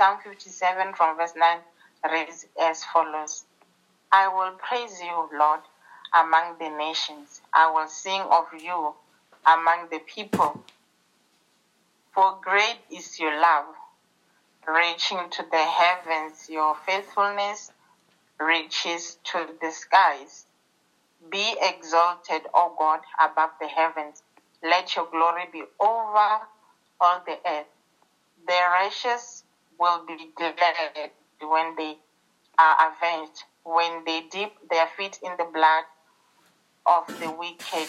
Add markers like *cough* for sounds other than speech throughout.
Psalm 57 from verse 9 reads as follows I will praise you, Lord, among the nations. I will sing of you among the people. For great is your love, reaching to the heavens, your faithfulness reaches to the skies. Be exalted, O God, above the heavens. Let your glory be over all the earth. The righteous will be glad when they are avenged, when they dip their feet in the blood of the wicked.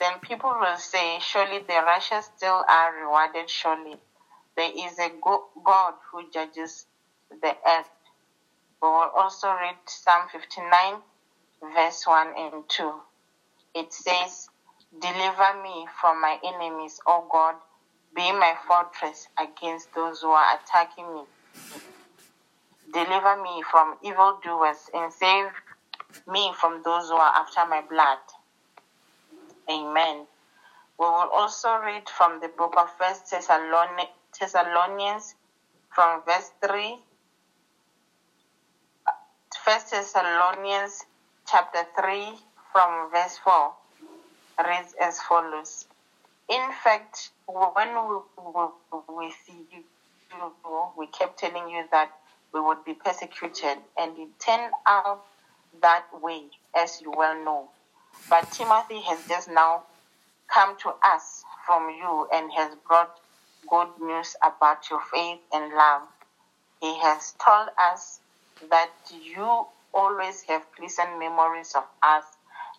Then people will say, Surely the righteous still are rewarded, surely. There is a God who judges the earth. We will also read Psalm 59, verse 1 and 2. It says, Deliver me from my enemies, O God. Be my fortress against those who are attacking me. Deliver me from evildoers and save me from those who are after my blood. Amen. We will also read from the book of First Thessalonians from verse 3. First Thessalonians chapter 3 from verse 4 reads as follows. In fact, when we, we, we see you, we kept telling you that we would be persecuted, and it turned out that way, as you well know. But Timothy has just now come to us from you and has brought good news about your faith and love. He has told us that you always have pleasant memories of us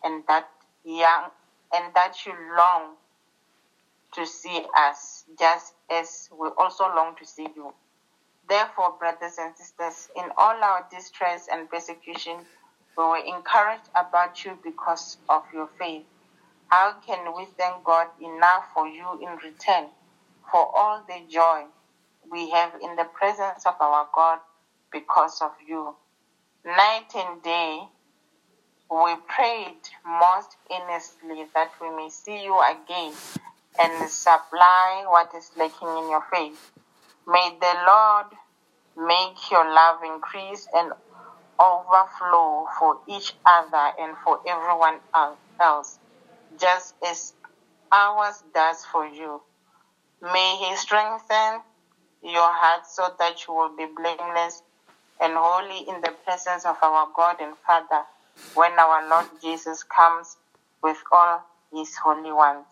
and that young and that you long to see us just as we also long to see you. Therefore, brothers and sisters, in all our distress and persecution, we were encouraged about you because of your faith. How can we thank God enough for you in return for all the joy we have in the presence of our God because of you? Night and day, we prayed most earnestly that we may see you again and supply what is lacking in your faith. May the Lord make your love increase and overflow for each other and for everyone else, just as ours does for you. May He strengthen your heart so that you will be blameless and holy in the presence of our God and Father when our Lord Jesus comes with all His holy ones.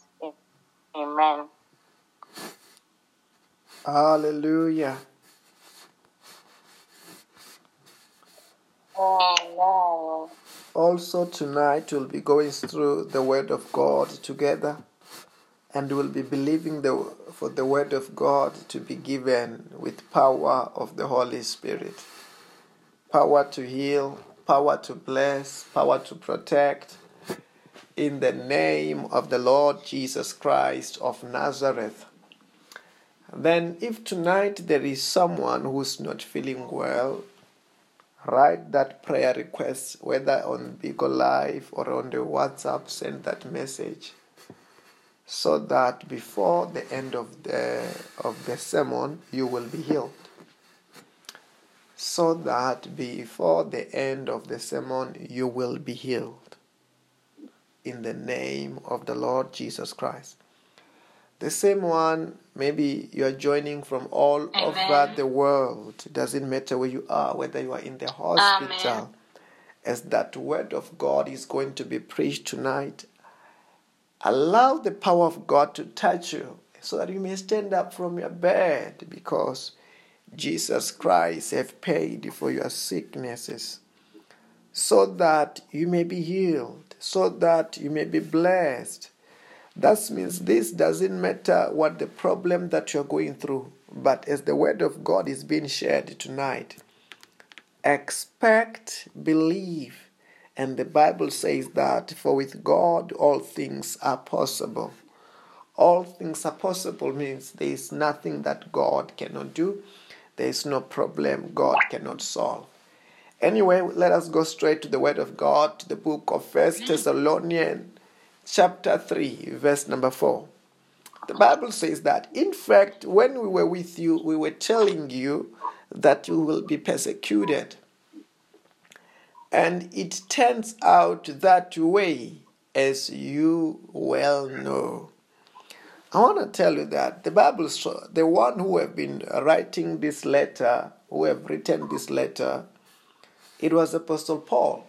Amen. Hallelujah. Amen. Also, tonight we'll be going through the Word of God together and we'll be believing the, for the Word of God to be given with power of the Holy Spirit. Power to heal, power to bless, power to protect. In the name of the Lord Jesus Christ of Nazareth. Then, if tonight there is someone who's not feeling well, write that prayer request, whether on Beagle Live or on the WhatsApp, send that message. So that before the end of the of the sermon you will be healed. So that before the end of the sermon you will be healed in the name of the Lord Jesus Christ the same one maybe you are joining from all Amen. over the world it doesn't matter where you are whether you are in the hospital Amen. as that word of God is going to be preached tonight allow the power of God to touch you so that you may stand up from your bed because Jesus Christ have paid for your sicknesses so that you may be healed so that you may be blessed that means this doesn't matter what the problem that you're going through but as the word of God is being shared tonight expect believe and the Bible says that for with God all things are possible. All things are possible means there is nothing that God cannot do. There is no problem God cannot solve. Anyway, let us go straight to the Word of God, to the book of First Thessalonians, chapter 3, verse number 4. The Bible says that, in fact, when we were with you, we were telling you that you will be persecuted. And it turns out that way, as you well know. I want to tell you that the Bible, the one who have been writing this letter, who have written this letter, it was Apostle Paul.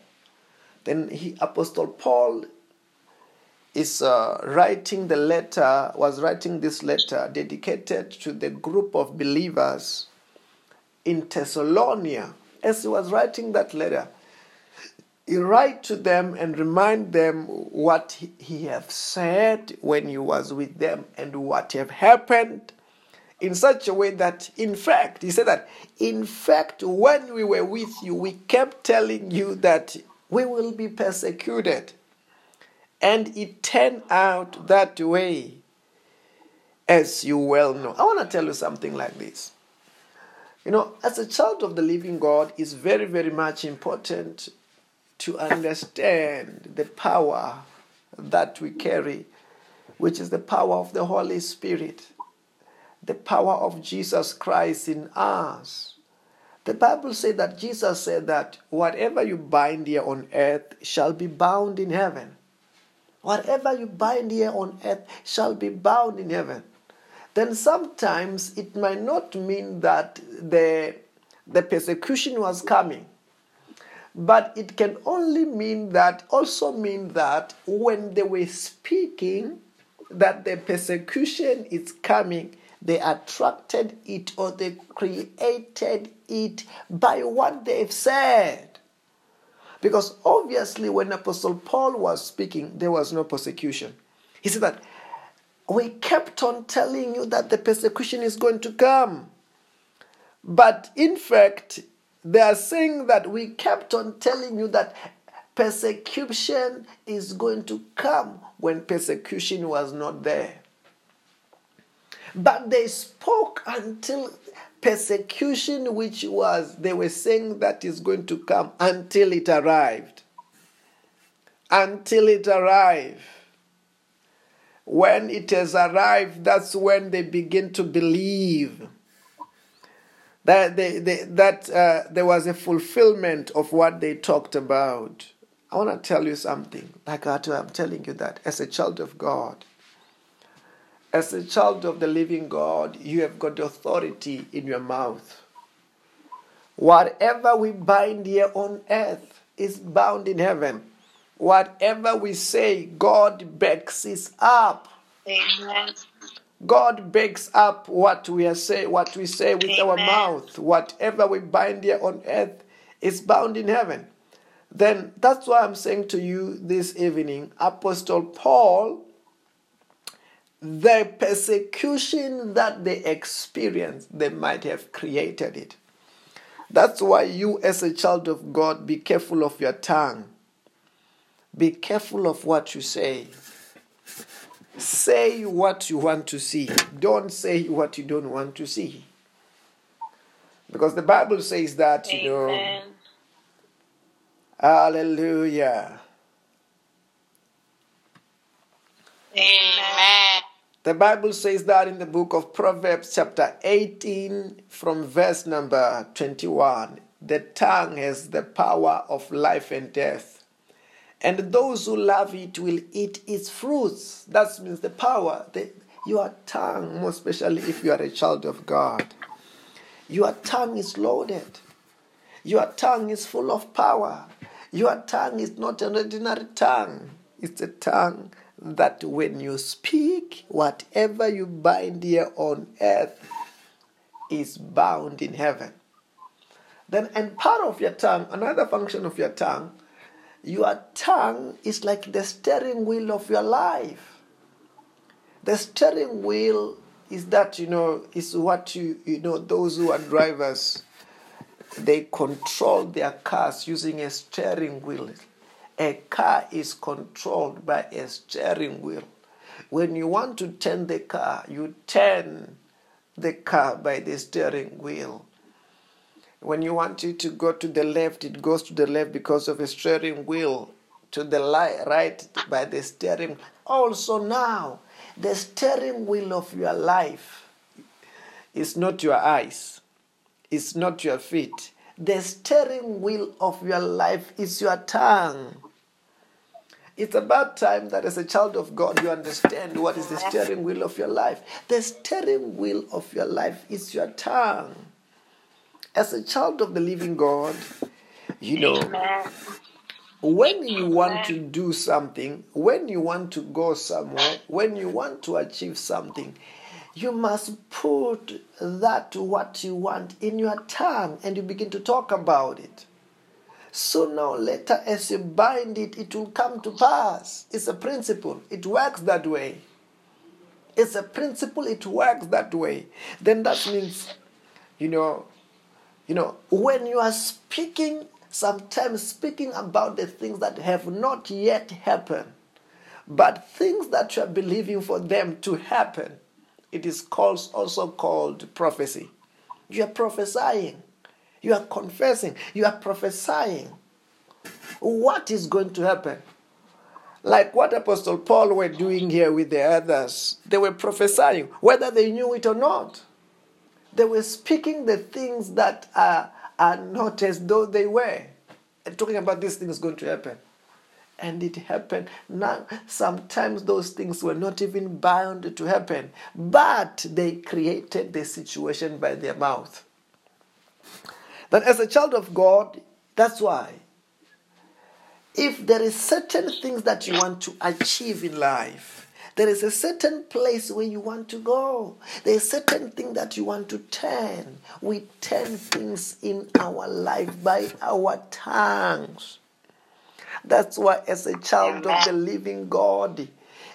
Then he, Apostle Paul is uh, writing the letter, was writing this letter dedicated to the group of believers in Thessalonica. As he was writing that letter, he write to them and remind them what he, he have said when he was with them and what have happened in such a way that in fact he said that in fact when we were with you we kept telling you that we will be persecuted. And it turned out that way as you well know. I want to tell you something like this. You know as a child of the living god is very very much important to understand the power that we carry, which is the power of the Holy Spirit, the power of Jesus Christ in us. The Bible said that Jesus said that whatever you bind here on earth shall be bound in heaven. Whatever you bind here on earth shall be bound in heaven. Then sometimes it might not mean that the, the persecution was coming but it can only mean that, also mean that when they were speaking, that the persecution is coming, they attracted it or they created it by what they've said. Because obviously, when Apostle Paul was speaking, there was no persecution. He said that we kept on telling you that the persecution is going to come. But in fact, they are saying that we kept on telling you that persecution is going to come when persecution was not there. But they spoke until persecution, which was, they were saying that is going to come until it arrived. Until it arrived. When it has arrived, that's when they begin to believe that they, they, that uh, there was a fulfillment of what they talked about. I want to tell you something. Like I'm telling you that as a child of God, as a child of the living God, you have got authority in your mouth. Whatever we bind here on earth is bound in heaven. Whatever we say, God backs it up. Amen. God backs up what we are say, what we say with Amen. our mouth. Whatever we bind here on earth is bound in heaven. Then that's why I'm saying to you this evening, Apostle Paul, the persecution that they experienced, they might have created it. That's why you, as a child of God, be careful of your tongue. Be careful of what you say. Say what you want to see. Don't say what you don't want to see. Because the Bible says that, you Amen. know. Hallelujah. Amen. The Bible says that in the book of Proverbs, chapter 18, from verse number 21. The tongue has the power of life and death and those who love it will eat its fruits. That means the power, the, your tongue, more especially if you are a child of God. Your tongue is loaded. Your tongue is full of power. Your tongue is not an ordinary tongue. It's a tongue that when you speak, whatever you bind here on earth is bound in heaven. Then, and part of your tongue, another function of your tongue, your tongue is like the steering wheel of your life. The steering wheel is that, you know, is what you, you know, those who are drivers, they control their cars using a steering wheel. A car is controlled by a steering wheel. When you want to turn the car, you turn the car by the steering wheel. When you want it to go to the left, it goes to the left because of a steering wheel. To the right by the steering. Also now, the steering wheel of your life is not your eyes, it's not your feet. The steering wheel of your life is your tongue. It's about time that as a child of God you understand what is the steering wheel of your life. The steering wheel of your life is your tongue. As a child of the living God, you know, when you want to do something, when you want to go somewhere, when you want to achieve something, you must put that what you want in your tongue and you begin to talk about it. Sooner or later, as you bind it, it will come to pass. It's a principle, it works that way. It's a principle, it works that way. Then that means, you know, you know, when you are speaking, sometimes speaking about the things that have not yet happened, but things that you are believing for them to happen, it is called, also called prophecy. You are prophesying. You are confessing. You are prophesying. What is going to happen? Like what Apostle Paul were doing here with the others. They were prophesying, whether they knew it or not. They were speaking the things that are, are not as though they were. And talking about these things going to happen. And it happened. Now, sometimes those things were not even bound to happen, but they created the situation by their mouth. That as a child of God, that's why. If there is certain things that you want to achieve in life, there is a certain place where you want to go. There is certain thing that you want to turn. We turn things in our life by our tongues. That's why, as a child of the living God,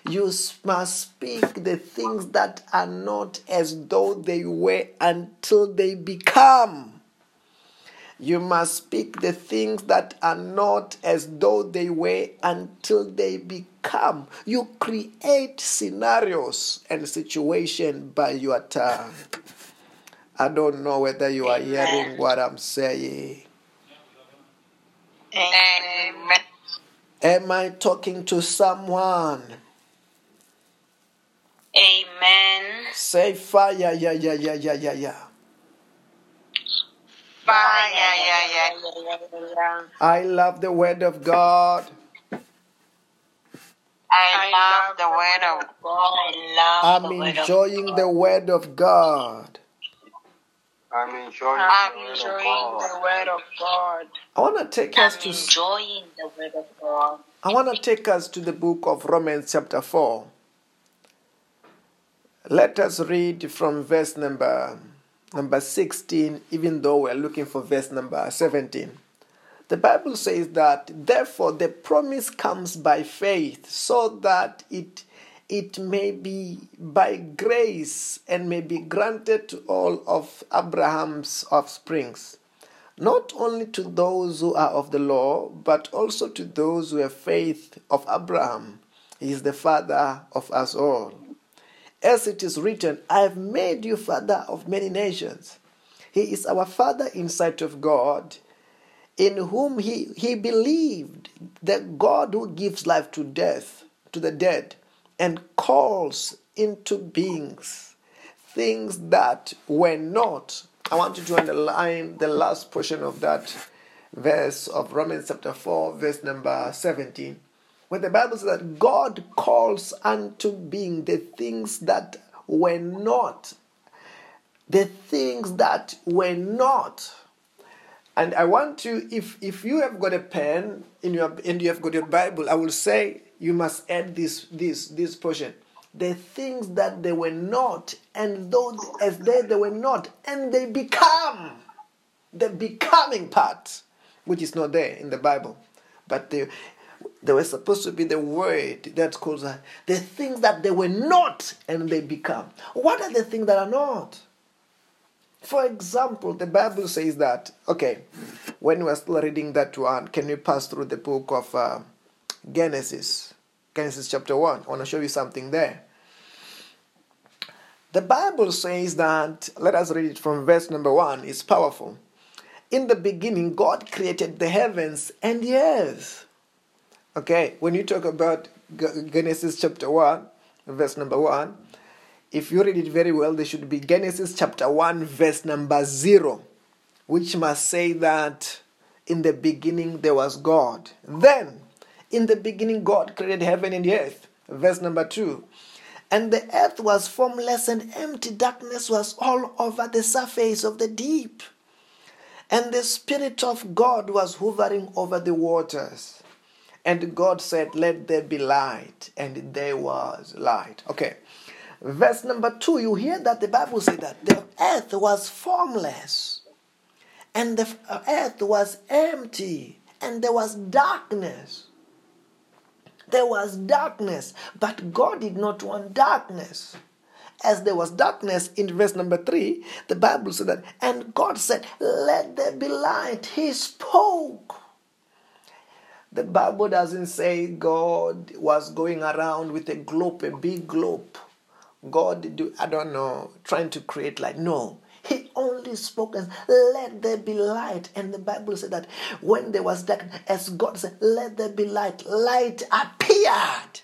you must speak the things that are not as though they were until they become. You must speak the things that are not as though they were until they become. You create scenarios and situations by your tongue. I don't know whether you are hearing what I'm saying. Amen. Am I talking to someone? Amen. Say fire, yeah, yeah, yeah, yeah, yeah, yeah. Fire, yeah, yeah, yeah, yeah, yeah. I love the word of God. I love the word of God. I love I'm the word of enjoying the word of God. I'm enjoying I'm the word of enjoying God. the word of God. I want to take us to enjoying the word of God. I want to take us to the book of Romans chapter 4. Let us read from verse number number 16 even though we're looking for verse number 17. The Bible says that therefore the promise comes by faith so that it it may be by grace and may be granted to all of Abraham's offsprings not only to those who are of the law, but also to those who have faith of Abraham. He is the father of us all. As it is written, I have made you father of many nations. He is our father in sight of God, in whom he, he believed that God who gives life to death, to the dead, and calls into beings things that were not. I want you to underline the last portion of that verse of Romans chapter 4, verse number 17, where the Bible says that God calls unto being the things that were not, the things that were not. And I want to, if if you have got a pen in your and you have got your Bible, I will say you must add this this this portion the things that they were not, and those as they they were not, and they become the becoming part, which is not there in the Bible, but they they were supposed to be the word that calls the things that they were not, and they become. What are the things that are not? For example, the Bible says that, okay, when we're still reading that one, can we pass through the book of uh, Genesis? Genesis chapter 1. I want to show you something there. The Bible says that, let us read it from verse number 1. It's powerful. In the beginning, God created the heavens and the earth. Okay, when you talk about Genesis chapter 1, verse number 1. If you read it very well, there should be Genesis chapter 1, verse number 0, which must say that in the beginning there was God. Then, in the beginning, God created heaven and earth. Verse number 2. And the earth was formless and empty, darkness was all over the surface of the deep. And the Spirit of God was hovering over the waters. And God said, Let there be light. And there was light. Okay. Verse number two, you hear that the Bible says that the earth was formless. And the earth was empty. And there was darkness. There was darkness. But God did not want darkness as there was darkness in verse number 3, the Bible said that, and God said, Let there be light. He spoke. The Bible doesn't say God was going around with a globe, a big globe. God, do, I don't know, trying to create light. No. He only spoke and let there be light. And the Bible said that when there was darkness, as God said, let there be light, light appeared.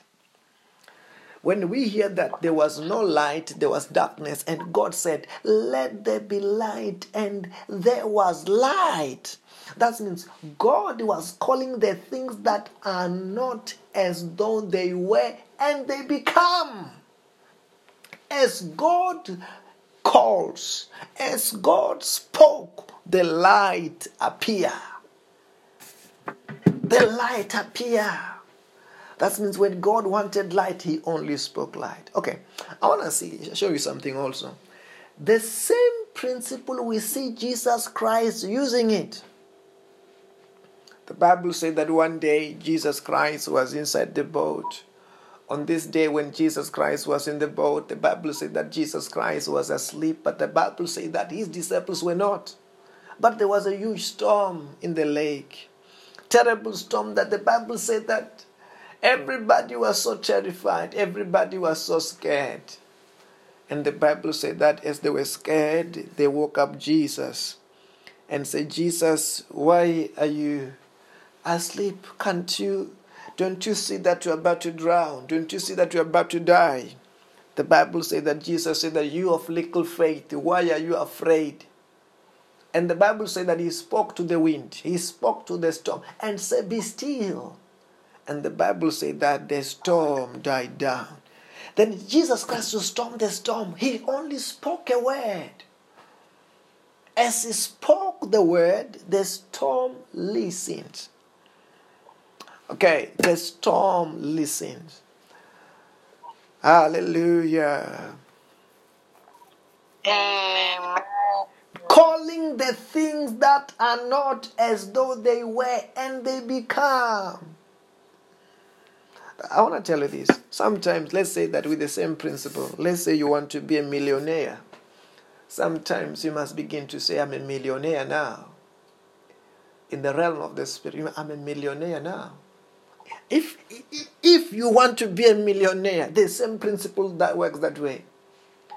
When we hear that there was no light, there was darkness, and God said, Let there be light, and there was light. That means God was calling the things that are not as though they were, and they become. As God calls, as God spoke, the light appear. The light appear. That means when God wanted light, He only spoke light. Okay, I want to see show you something also. The same principle we see Jesus Christ using it. The Bible says that one day Jesus Christ was inside the boat. On this day when Jesus Christ was in the boat, the Bible said that Jesus Christ was asleep, but the Bible said that his disciples were not. But there was a huge storm in the lake. Terrible storm that the Bible said that Everybody was so terrified. Everybody was so scared. And the Bible said that as they were scared, they woke up Jesus and said, Jesus, why are you asleep? Can't you? Don't you see that you're about to drown? Don't you see that you're about to die? The Bible says that Jesus said that you of little faith, why are you afraid? And the Bible said that he spoke to the wind, he spoke to the storm, and said, Be still. And the Bible says that the storm died down. Then Jesus Christ to storm the storm, he only spoke a word. As he spoke the word, the storm listened. Okay, the storm listened. Hallelujah. Amen. Calling the things that are not as though they were and they become. I want to tell you this. Sometimes, let's say that with the same principle, let's say you want to be a millionaire. Sometimes you must begin to say, I'm a millionaire now. In the realm of the spirit, I'm a millionaire now. If, if you want to be a millionaire, the same principle that works that way.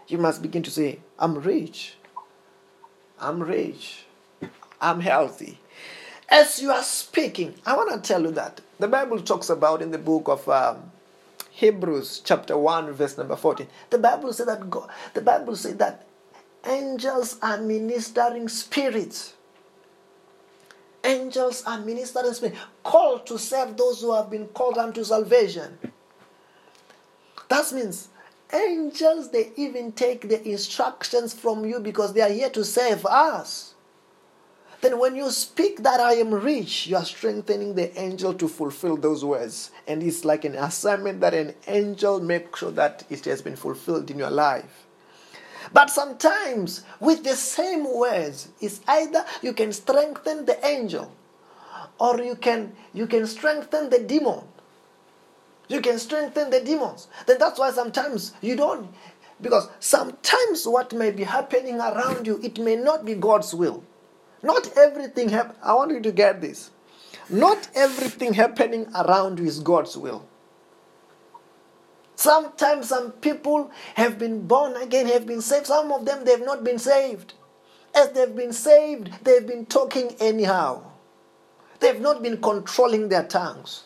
You must begin to say, I'm rich. I'm rich. I'm healthy. As you are speaking, I want to tell you that the Bible talks about in the book of um, Hebrews, chapter 1, verse number 14. The Bible says that God, the Bible says that angels are ministering spirits. Angels are ministering spirits, called to serve those who have been called unto salvation. That means angels, they even take the instructions from you because they are here to save us. Then, when you speak that I am rich, you are strengthening the angel to fulfill those words. And it's like an assignment that an angel makes sure that it has been fulfilled in your life. But sometimes, with the same words, it's either you can strengthen the angel or you can, you can strengthen the demon. You can strengthen the demons. Then that's why sometimes you don't, because sometimes what may be happening around you, it may not be God's will. Not everything happen. I want you to get this. Not everything happening around you is God's will. Sometimes some people have been born again, have been saved. Some of them they've not been saved. As they've been saved, they've been talking anyhow. They've not been controlling their tongues.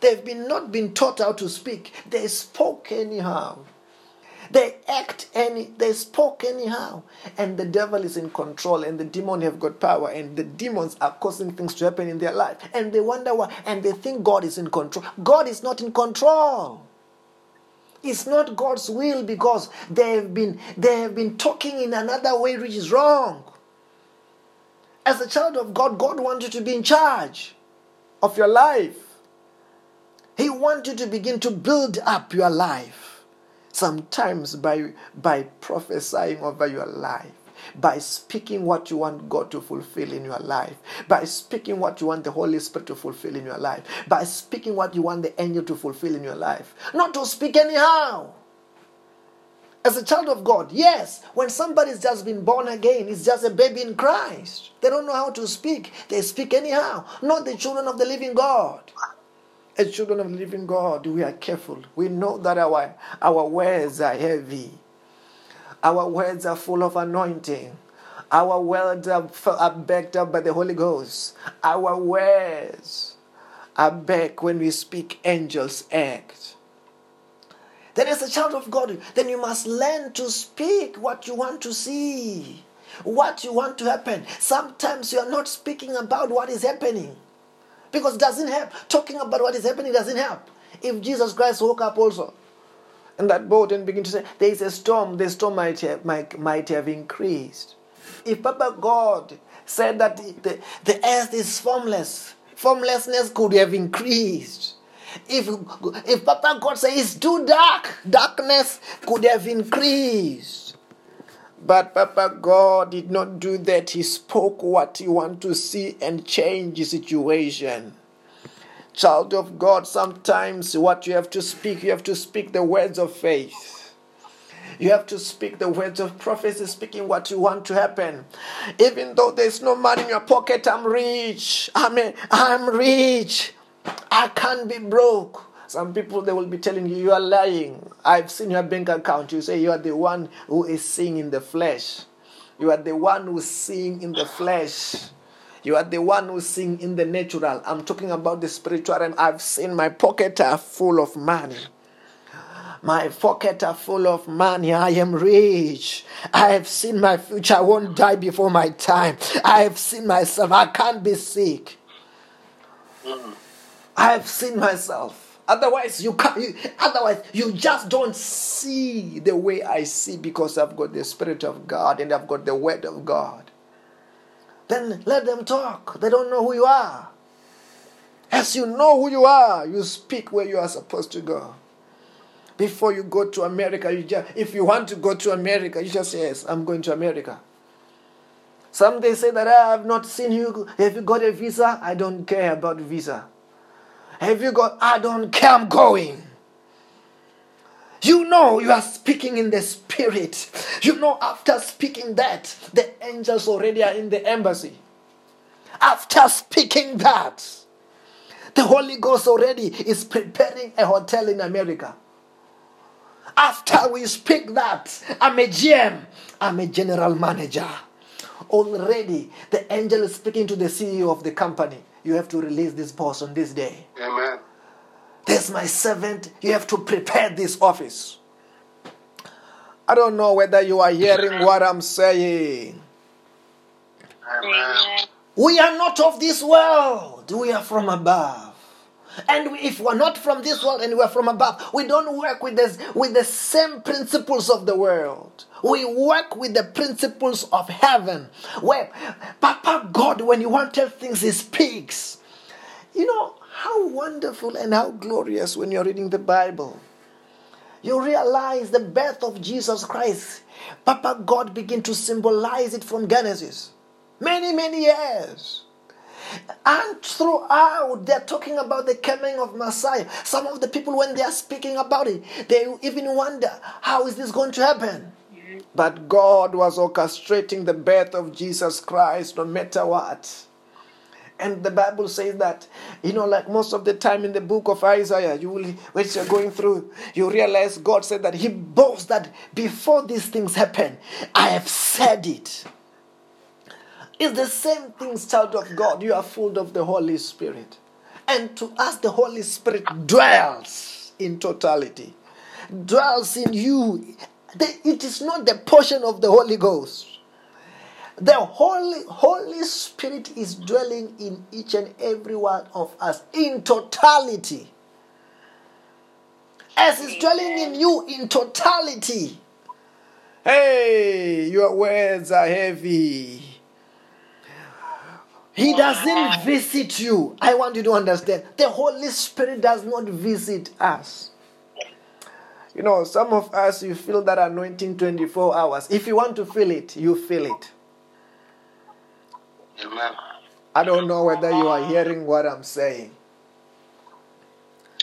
They've been not been taught how to speak. They spoke anyhow. They act any, they spoke anyhow. And the devil is in control and the demon have got power and the demons are causing things to happen in their life. And they wonder why and they think God is in control. God is not in control. It's not God's will because they have been they have been talking in another way which is wrong. As a child of God, God wants you to be in charge of your life. He wants you to begin to build up your life. Sometimes by, by prophesying over your life, by speaking what you want God to fulfill in your life, by speaking what you want the Holy Spirit to fulfill in your life, by speaking what you want the angel to fulfill in your life. Not to speak anyhow. As a child of God, yes, when somebody's just been born again, it's just a baby in Christ. They don't know how to speak. They speak anyhow. Not the children of the living God. As children of the living God, we are careful. We know that our, our words are heavy. Our words are full of anointing. Our words are, are backed up by the Holy Ghost. Our words are back when we speak, angels act. Then, as a child of God, then you must learn to speak what you want to see, what you want to happen. Sometimes you are not speaking about what is happening because it doesn't help. Talking about what is happening doesn't help. If Jesus Christ woke up also in that boat and begin to say, There is a storm, the storm might have, might, might have increased. If Papa God said that the, the earth is formless, formlessness could have increased. If, if Papa God says it's too dark, darkness could have increased. But Papa God did not do that. He spoke what he wanted to see and change the situation. Child of God, sometimes what you have to speak, you have to speak the words of faith. You have to speak the words of prophecy, speaking what you want to happen. Even though there's no money in your pocket, I'm rich. I mean, I'm rich. I can't be broke. Some people they will be telling you you are lying. I've seen your bank account. You say you are the one who is seeing in the flesh. You are the one who's seeing in the flesh. You are the one who's seeing in the natural. I'm talking about the spiritual realm. I've seen my pocket are full of money. My pocket are full of money. I am rich. I have seen my future. I won't die before my time. I have seen myself. I can't be sick. I have seen myself. Otherwise, you can't. You, otherwise, you just don't see the way I see because I've got the Spirit of God and I've got the Word of God. Then let them talk. They don't know who you are. As you know who you are, you speak where you are supposed to go. Before you go to America, you just, if you want to go to America, you just say, Yes, I'm going to America. Some they say that ah, I have not seen you. Have you got a visa? I don't care about visa. Have you got, I don't care, I'm going. You know you are speaking in the spirit. You know, after speaking that, the angels already are in the embassy. After speaking that, the Holy Ghost already is preparing a hotel in America. After we speak that, I'm a GM, I'm a general manager. Already, the angel is speaking to the CEO of the company. You have to release this boss on this day. Amen. There's my servant. You have to prepare this office. I don't know whether you are hearing what I'm saying. Amen. We are not of this world, we are from above. And if we're not from this world and we're from above, we don't work with this with the same principles of the world. We work with the principles of heaven. Where Papa God, when you want to tell things, He speaks. You know how wonderful and how glorious when you're reading the Bible. You realize the birth of Jesus Christ. Papa God begin to symbolize it from Genesis. Many, many years. And throughout, they're talking about the coming of Messiah. Some of the people, when they are speaking about it, they even wonder, how is this going to happen? But God was orchestrating the birth of Jesus Christ no matter what. And the Bible says that, you know, like most of the time in the book of Isaiah, you will, when you're going through, you realize God said that He boasts that before these things happen, I have said it. It's the same things, child of God. You are full of the Holy Spirit. And to us, the Holy Spirit dwells in totality, dwells in you. It is not the portion of the Holy Ghost. The Holy, Holy Spirit is dwelling in each and every one of us in totality. As is dwelling in you in totality. Hey, your words are heavy. He doesn't visit you. I want you to understand. The Holy Spirit does not visit us. You know, some of us, you feel that anointing 24 hours. If you want to feel it, you feel it. Amen. I don't know whether you are hearing what I'm saying.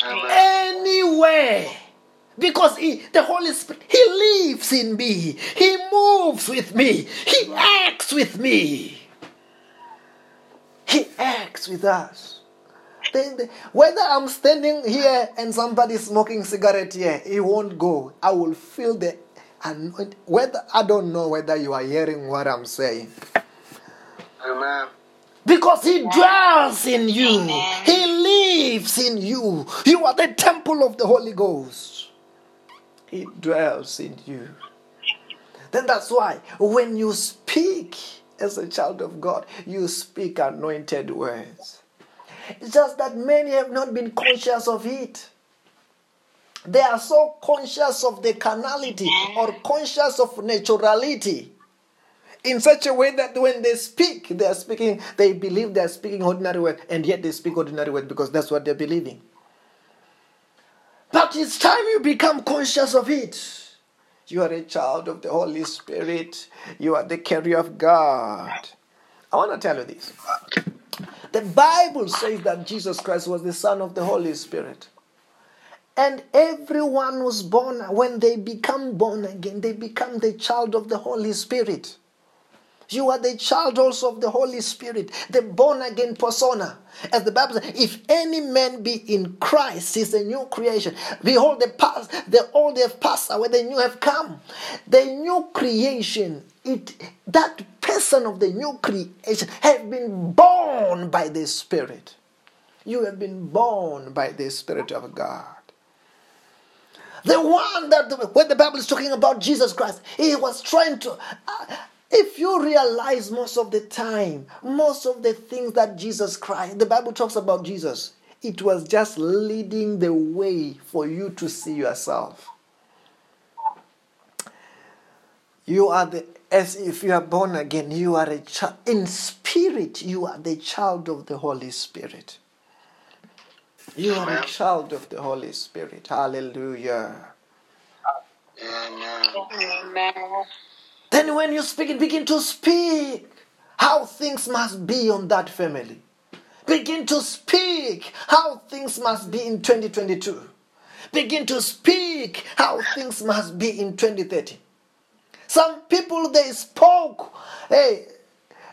Amen. Anywhere. Because he, the Holy Spirit, He lives in me. He moves with me. He acts with me. He acts with us. whether I'm standing here and somebody smoking cigarette here, it won't go. I will feel the anointing. Whether I don't know whether you are hearing what I'm saying. Amen. Because he dwells in you. He lives in you. You are the temple of the Holy Ghost. He dwells in you. Then that's why when you speak, as a child of God, you speak anointed words. It's just that many have not been conscious of it. They are so conscious of the carnality or conscious of naturality in such a way that when they speak, they are speaking, they believe they are speaking ordinary words, and yet they speak ordinary words because that's what they're believing. But it's time you become conscious of it. You are a child of the Holy Spirit. You are the carrier of God. I want to tell you this. The Bible says that Jesus Christ was the Son of the Holy Spirit. And everyone was born, when they become born again, they become the child of the Holy Spirit. You are the child also of the Holy Spirit, the born again persona. As the Bible says, if any man be in Christ, he's a new creation. Behold, the past, the old have passed away, the new have come. The new creation, it that person of the new creation have been born by the Spirit. You have been born by the Spirit of God. The one that, when the Bible is talking about Jesus Christ, he was trying to. Uh, if you realize most of the time, most of the things that Jesus Christ, the Bible talks about Jesus, it was just leading the way for you to see yourself. You are the, as if you are born again, you are a child. In spirit, you are the child of the Holy Spirit. You are a child of the Holy Spirit. Hallelujah. Amen. Amen. Then when you speak, begin to speak how things must be on that family. Begin to speak how things must be in 2022. Begin to speak how things must be in 2030. Some people they spoke, hey,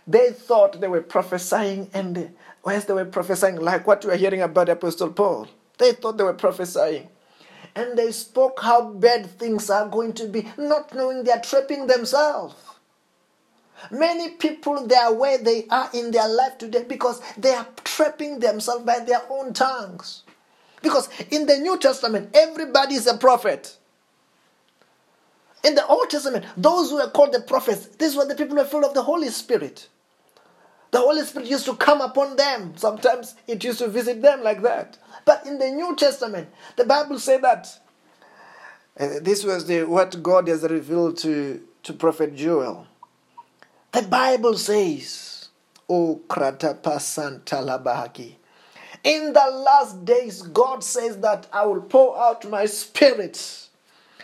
they thought they were prophesying, and whereas they were prophesying, like what we are hearing about Apostle Paul, they thought they were prophesying and they spoke how bad things are going to be, not knowing they are trapping themselves. Many people, they are where they are in their life today because they are trapping themselves by their own tongues. Because in the New Testament, everybody is a prophet. In the Old Testament, those who are called the prophets, these were the people who were full of the Holy Spirit. The Holy Spirit used to come upon them. Sometimes it used to visit them like that. But in the New Testament, the Bible said that uh, this was the, what God has revealed to, to Prophet Joel. The Bible says, O Kratapasan Talabahaki. In the last days, God says that I will pour out my spirit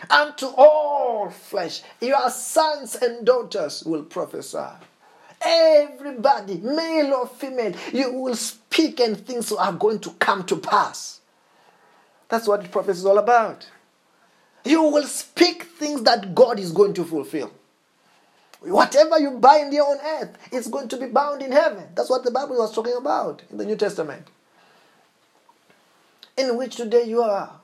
unto all flesh. Your sons and daughters will prophesy. Everybody, male or female, you will speak and things are going to come to pass. That's what the prophecy is all about. You will speak things that God is going to fulfill. Whatever you bind here on earth, it's going to be bound in heaven. That's what the Bible was talking about in the New Testament. In which today you are.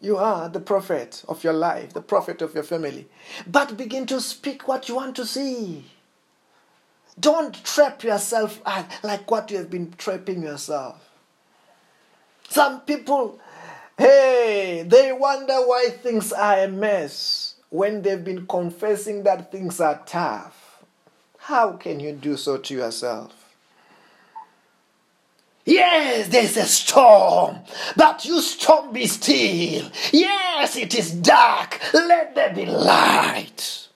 You are the prophet of your life, the prophet of your family. But begin to speak what you want to see. Don't trap yourself ah, like what you have been trapping yourself. Some people, hey, they wonder why things are a mess when they've been confessing that things are tough. How can you do so to yourself? Yes, there's a storm, but you storm be still. Yes, it is dark. Let there be light.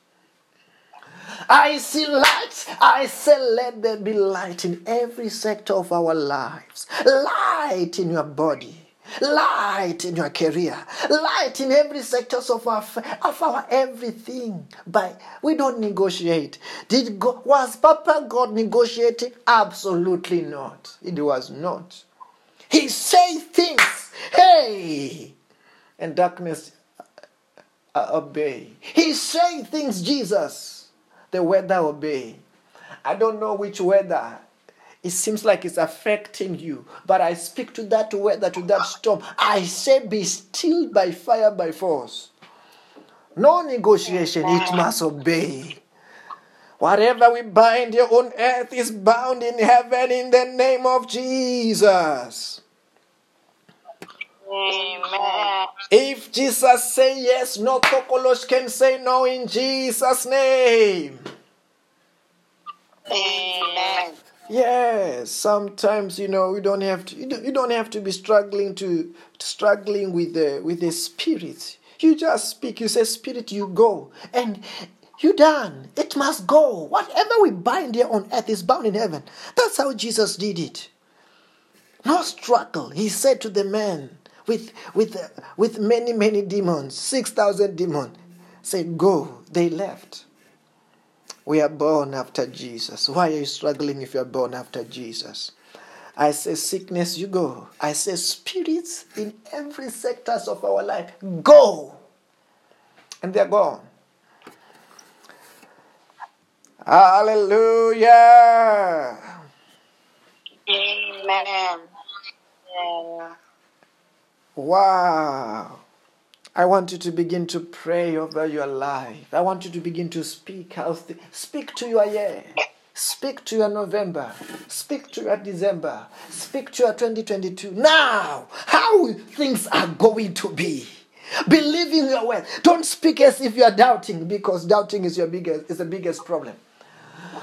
I see light. I say, let there be light in every sector of our lives. Light in your body. Light in your career, light in every sector of our of our everything. But we don't negotiate. Did God, was Papa God negotiating? Absolutely not. It was not. He say things, hey, and darkness uh, obey. He say things, Jesus, the weather obey. I don't know which weather it seems like it's affecting you. But I speak to that weather, to that storm. I say, be still by fire, by force. No negotiation, it must obey. Whatever we bind here on earth is bound in heaven in the name of Jesus. Amen. If Jesus say yes, no cockroach can say no in Jesus' name. Amen. Yes, sometimes you know you don't have to you don't, you don't have to be struggling to struggling with the with the spirit. You just speak. You say, "Spirit, you go," and you done. It must go. Whatever we bind here on earth is bound in heaven. That's how Jesus did it. No struggle. He said to the man with with with many many demons, six thousand demons, said, "Go." They left. We are born after Jesus. Why are you struggling if you are born after Jesus? I say sickness, you go. I say spirits in every sectors of our life, go. And they're gone. Hallelujah. Amen. Yeah. Wow. I want you to begin to pray over your life. I want you to begin to speak. Speak to your year. Speak to your November. Speak to your December. Speak to your 2022. Now, how things are going to be. Believe in your word. Don't speak as if you are doubting because doubting is your biggest is the biggest problem.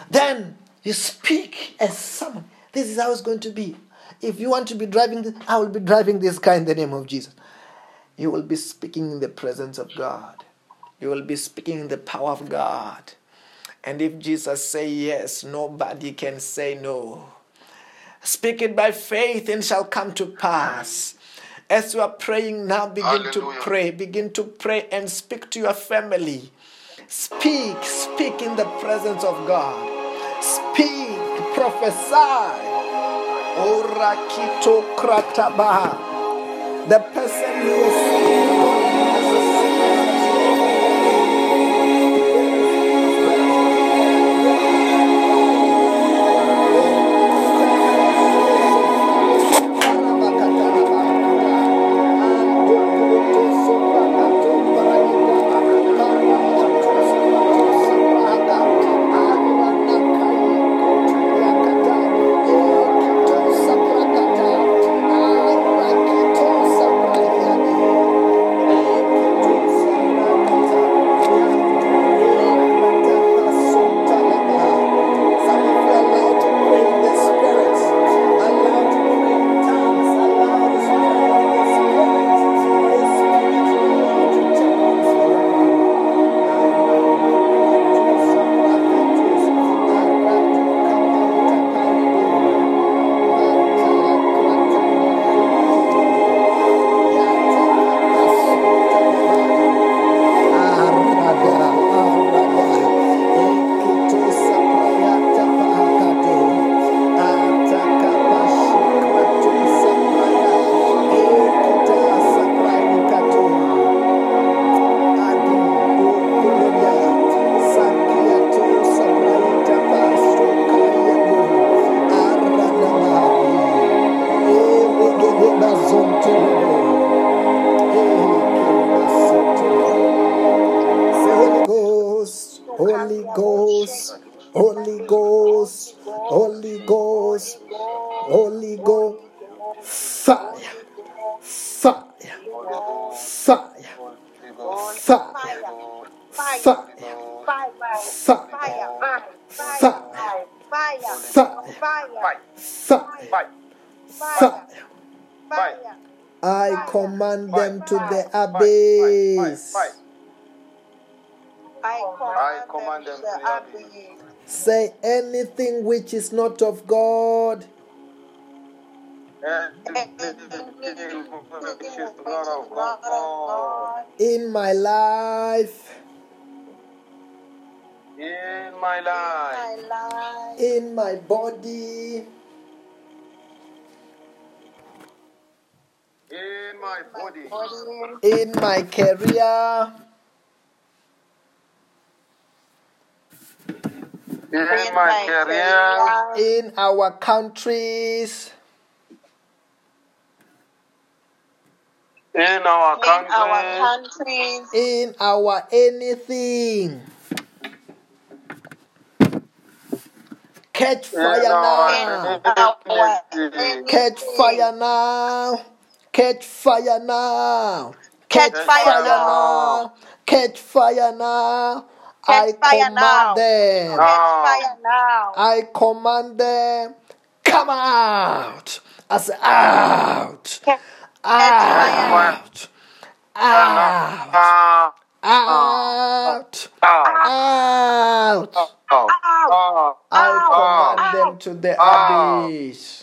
Then you speak as someone. This is how it's going to be. If you want to be driving, I will be driving this car in the name of Jesus. You will be speaking in the presence of God. You will be speaking in the power of God. And if Jesus say yes, nobody can say no. Speak it by faith and shall come to pass. As you are praying now, begin Hallelujah. to pray. Begin to pray and speak to your family. Speak, speak in the presence of God. Speak, prophesy. Orakito kratabaha the person you is I command them to the abyss. I command command them them to to the the abyss. Say anything which is not of God. Anything which is not of God. In my life, in my life, My life. in my body, in my body, Body. in my career, in my career, in our countries, in our In our countries. in our anything. Catch fire in now. anything. Catch fire now. Catch fire now. Catch Catch fire fire now. Catch fire now. I fire command now. them. Catch fire now. I command them. Come out. I say out. Catch Out. Out. Out. Out. ah. I command them to the abyss.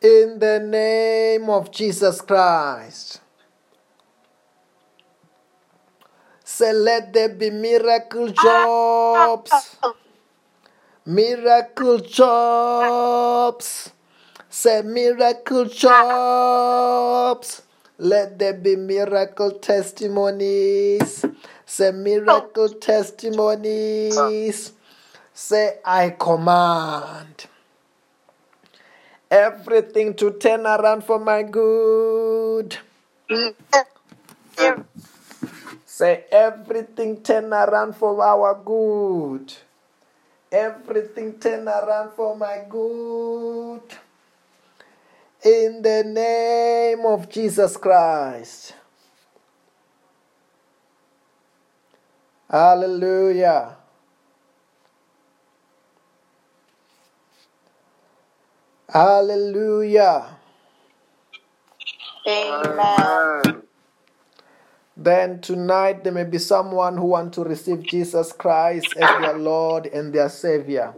In the name of Jesus Christ. Say, let there be miracle jobs. Miracle jobs. Say, miracle jobs. Let there be miracle testimonies. Say, miracle testimonies. Say, I command everything to turn around for my good. Say, everything turn around for our good. Everything turn around for my good. In the name of Jesus Christ. Hallelujah. Hallelujah. Amen. Amen. Then tonight there may be someone who want to receive Jesus Christ as their Lord and their Savior.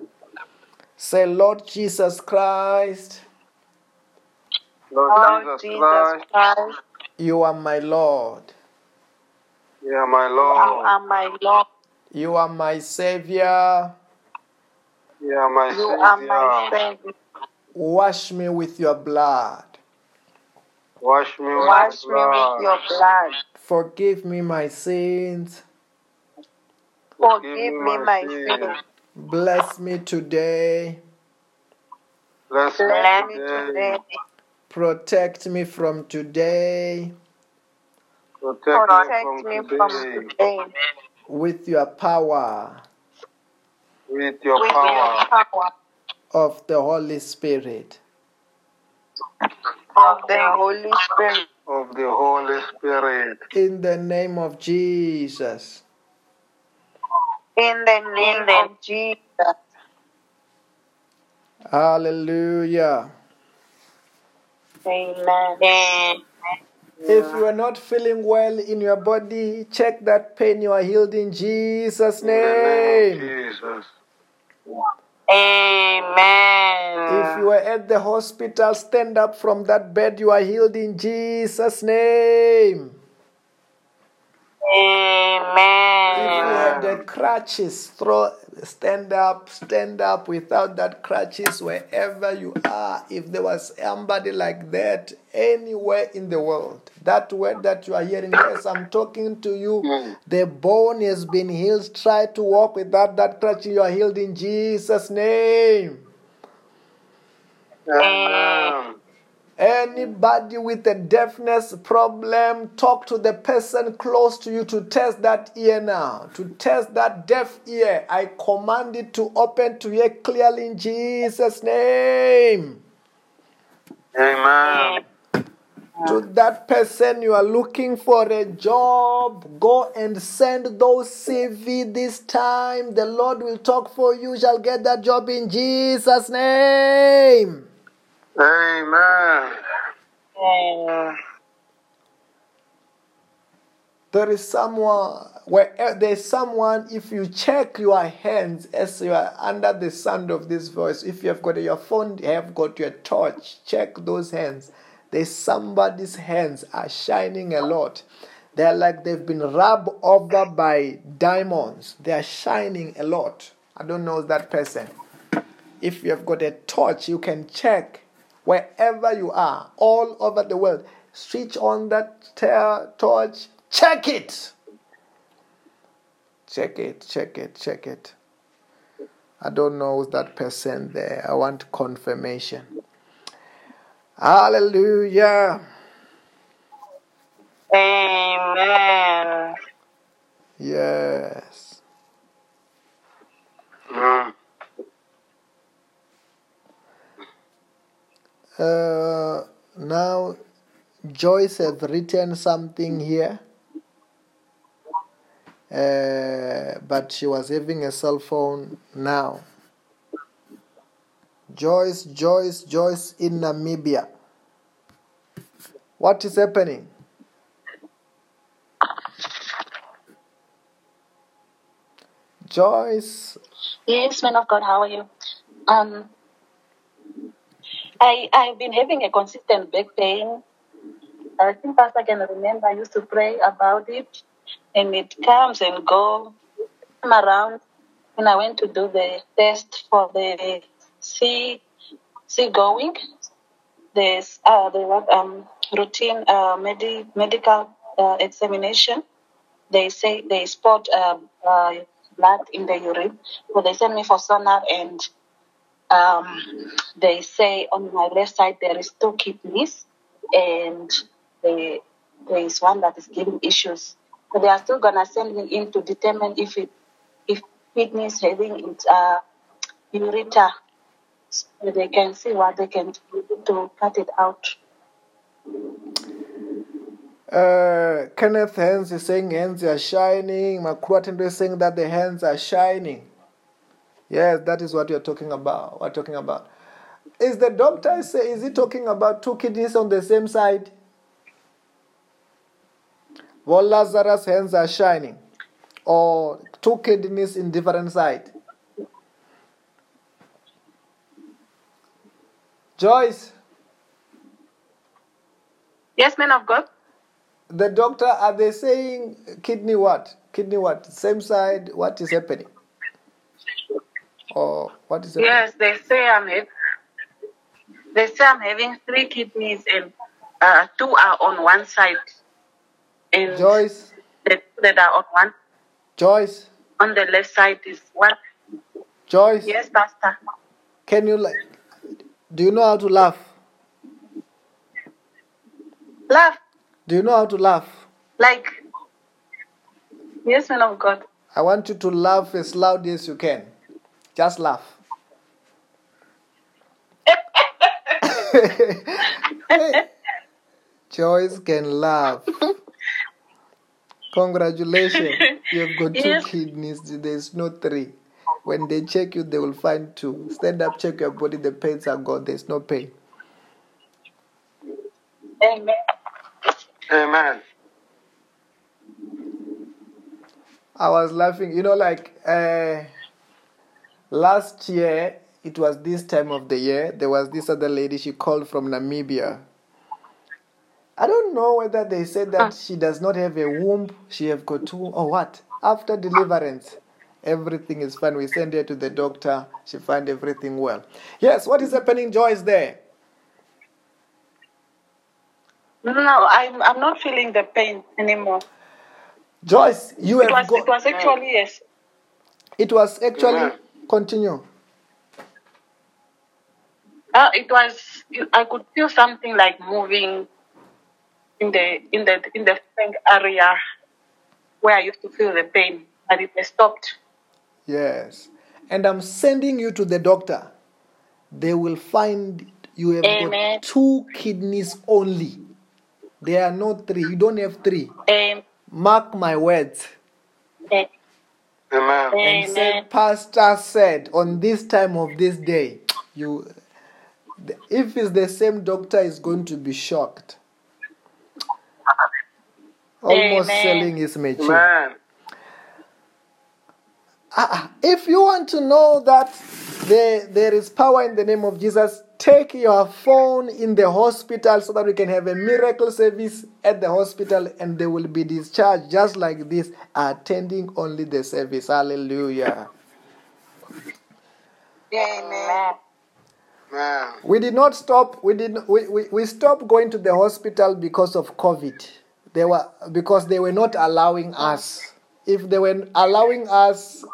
Say, Lord Jesus Christ, Lord Lord Jesus Jesus Christ, Christ, you are my Lord. you are my you Lord. are my Lord. You are my Savior. You are my You are my Savior. Savior. Wash me with your blood. Wash me with Wash your me with blood. your blood. Forgive me my sins. Forgive me my sins. sins. Bless me today. Bless me Bless me today. today. Protect me from today Protect, Protect me me from from today. today. with your power With your With power your power of the Holy Spirit. of the Holy Spirit. of the Holy Spirit. In the name of Jesus. In the name of Jesus. Hallelujah. Amen. If you are not feeling well in your body, check that pain. You are healed in Jesus' In the name of name. Jesus. Amen. If you are at the hospital, stand up from that bed. You are healed in Jesus' name. If you Amen. have the crutches, throw, stand up, stand up without that crutches wherever you are. If there was somebody like that anywhere in the world, that word that you are hearing, yes, I'm talking to you. Hmm. The bone has been healed. Try to walk without that crutch. You are healed in Jesus' name. Amen. Anybody with a deafness problem, talk to the person close to you to test that ear now. To test that deaf ear. I command it to open to hear clearly in Jesus' name. Amen. To that person you are looking for a job, go and send those CV this time. The Lord will talk for you. Shall get that job in Jesus' name. Amen. There is someone where eh, there's someone. If you check your hands as you are under the sound of this voice, if you have got your phone, you have got your torch. Check those hands. There's somebody's hands are shining a lot. They're like they've been rubbed over by diamonds. They are shining a lot. I don't know that person. If you have got a torch, you can check wherever you are, all over the world. Switch on that ter- torch, check it. Check it, check it, check it. I don't know who's that person there. I want confirmation. Hallelujah. Amen. Yes. Mm. Uh, now, Joyce has written something here, uh, but she was having a cell phone now. Joyce, Joyce, Joyce in Namibia. What is happening? Joyce, Yes, man of God, how are you? Um, I I've been having a consistent back pain. I think Pastor can remember I used to pray about it, and it comes and go come around. When I went to do the test for the sea sea going, there's uh the um routine uh medi- medical uh, examination. They say they spot uh, uh, blood in the urine, so they sent me for sonar and um, they say on my left side there is two kidneys and they, there is one that is giving issues. So they are still gonna send me in to determine if it if kidney is having its uh, ureter, so they can see what they can do to cut it out. Uh, Kenneth Hands is saying hands are shining. Makruatendo is saying that the hands are shining. Yes, that is what you're talking about. We're talking about. Is the doctor say is he talking about two kidneys on the same side? Well, Lazarus' hands are shining, or two kidneys in different side. Joyce, Yes, man of God. the doctor are they saying kidney what? Kidney what? Same side. What is happening? Or what is happening? Yes, they say I'm having, they say I'm having three kidneys and uh, two are on one side and Joyce, the two that are on one Joyce, on the left side is one. Joyce. Yes, Pastor. Can you like? Do you know how to laugh? Laugh Do you know how to laugh? like yes, man of God. I want you to laugh as loud as you can. Just laugh. hey, *laughs* Joyce can laugh. Congratulations. You have got two Yes. kidneys. There's no three. When they check you, they will find two. Stand up, check your body. The pains are gone. There's no pain. Amen. Amen. I was laughing. You know, like uh, last year, it was this time of the year. There was this other lady. She called from Namibia. I don't know whether they said that ah. she does not have a womb. She have got two or what. After deliverance, everything is fine. We send her to the doctor. She find everything well. Yes. What is happening, Joyce? There. No, I'm I'm not feeling the pain anymore. Joyce, you It have was it was actually yes. It was actually. Continue. Uh, it was I could feel something like moving in the in the in the same area where I used to feel the pain, but it stopped. Yes. And I'm sending you to the doctor. They will find you have Amen. got two kidneys only. There are no three. You don't have three. Amen. Mark my words. Amen. And say, Amen. Pastor said on this time of this day, you, if it's the same doctor, is going to be shocked. Almost Amen. selling his machine. Amen. Ah, if you want to know that there, there is power in the name of Jesus, take your phone in the hospital so that we can have a miracle service at the hospital and they will be discharged just like this, attending only the service. Hallelujah. Amen. We did not stop. We did. We, we, we stopped going to the hospital because of COVID. They were because they were not allowing us. If they were allowing us,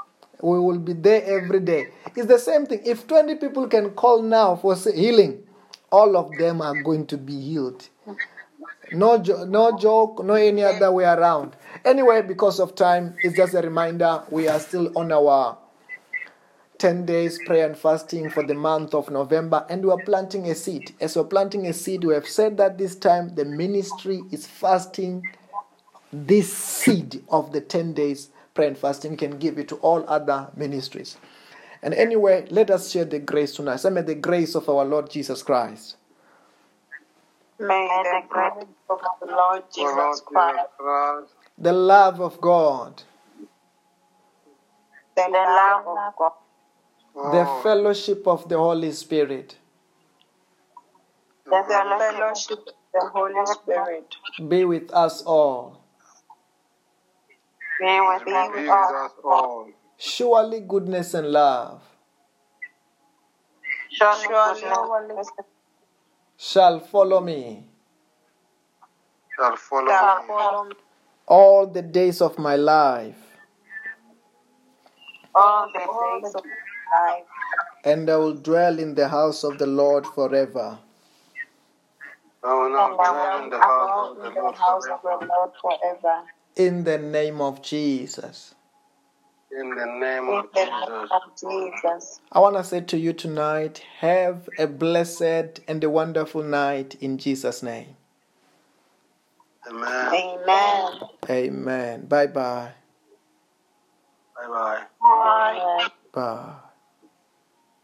we will be there every day. It's the same thing. If twenty people can call now for healing, all of them are going to be healed. No, jo- no joke, no any other way around. Anyway, because of time, it's just a reminder. We are still on our 10 days prayer and fasting for the month of November, and we are planting a seed. As we're planting a seed, we have said that this time the ministry is fasting this seed of the 10 days prayer and fasting. We can give it to all other ministries. And anyway, let us share the grace tonight. Say, may the grace of our Lord Jesus Christ, May the grace of the Lord Jesus Christ, Christ, the love of God, the love of God, the fellowship of the Holy Spirit the fellowship of the Holy Spirit be with us all. Be with be with us us all. Surely goodness and love Surely goodness shall follow me Shall follow me all the days of my life, all the days of my life, and I will dwell in the house of the Lord forever. I will and not I dwell in the house of the Lord forever. The Lord forever. In the name of Jesus. In the name of Jesus. of Jesus. I want to say to you tonight have a blessed and a wonderful night in Jesus' name. Amen. Amen. Amen. Bye bye. Bye bye. Bye. Bye.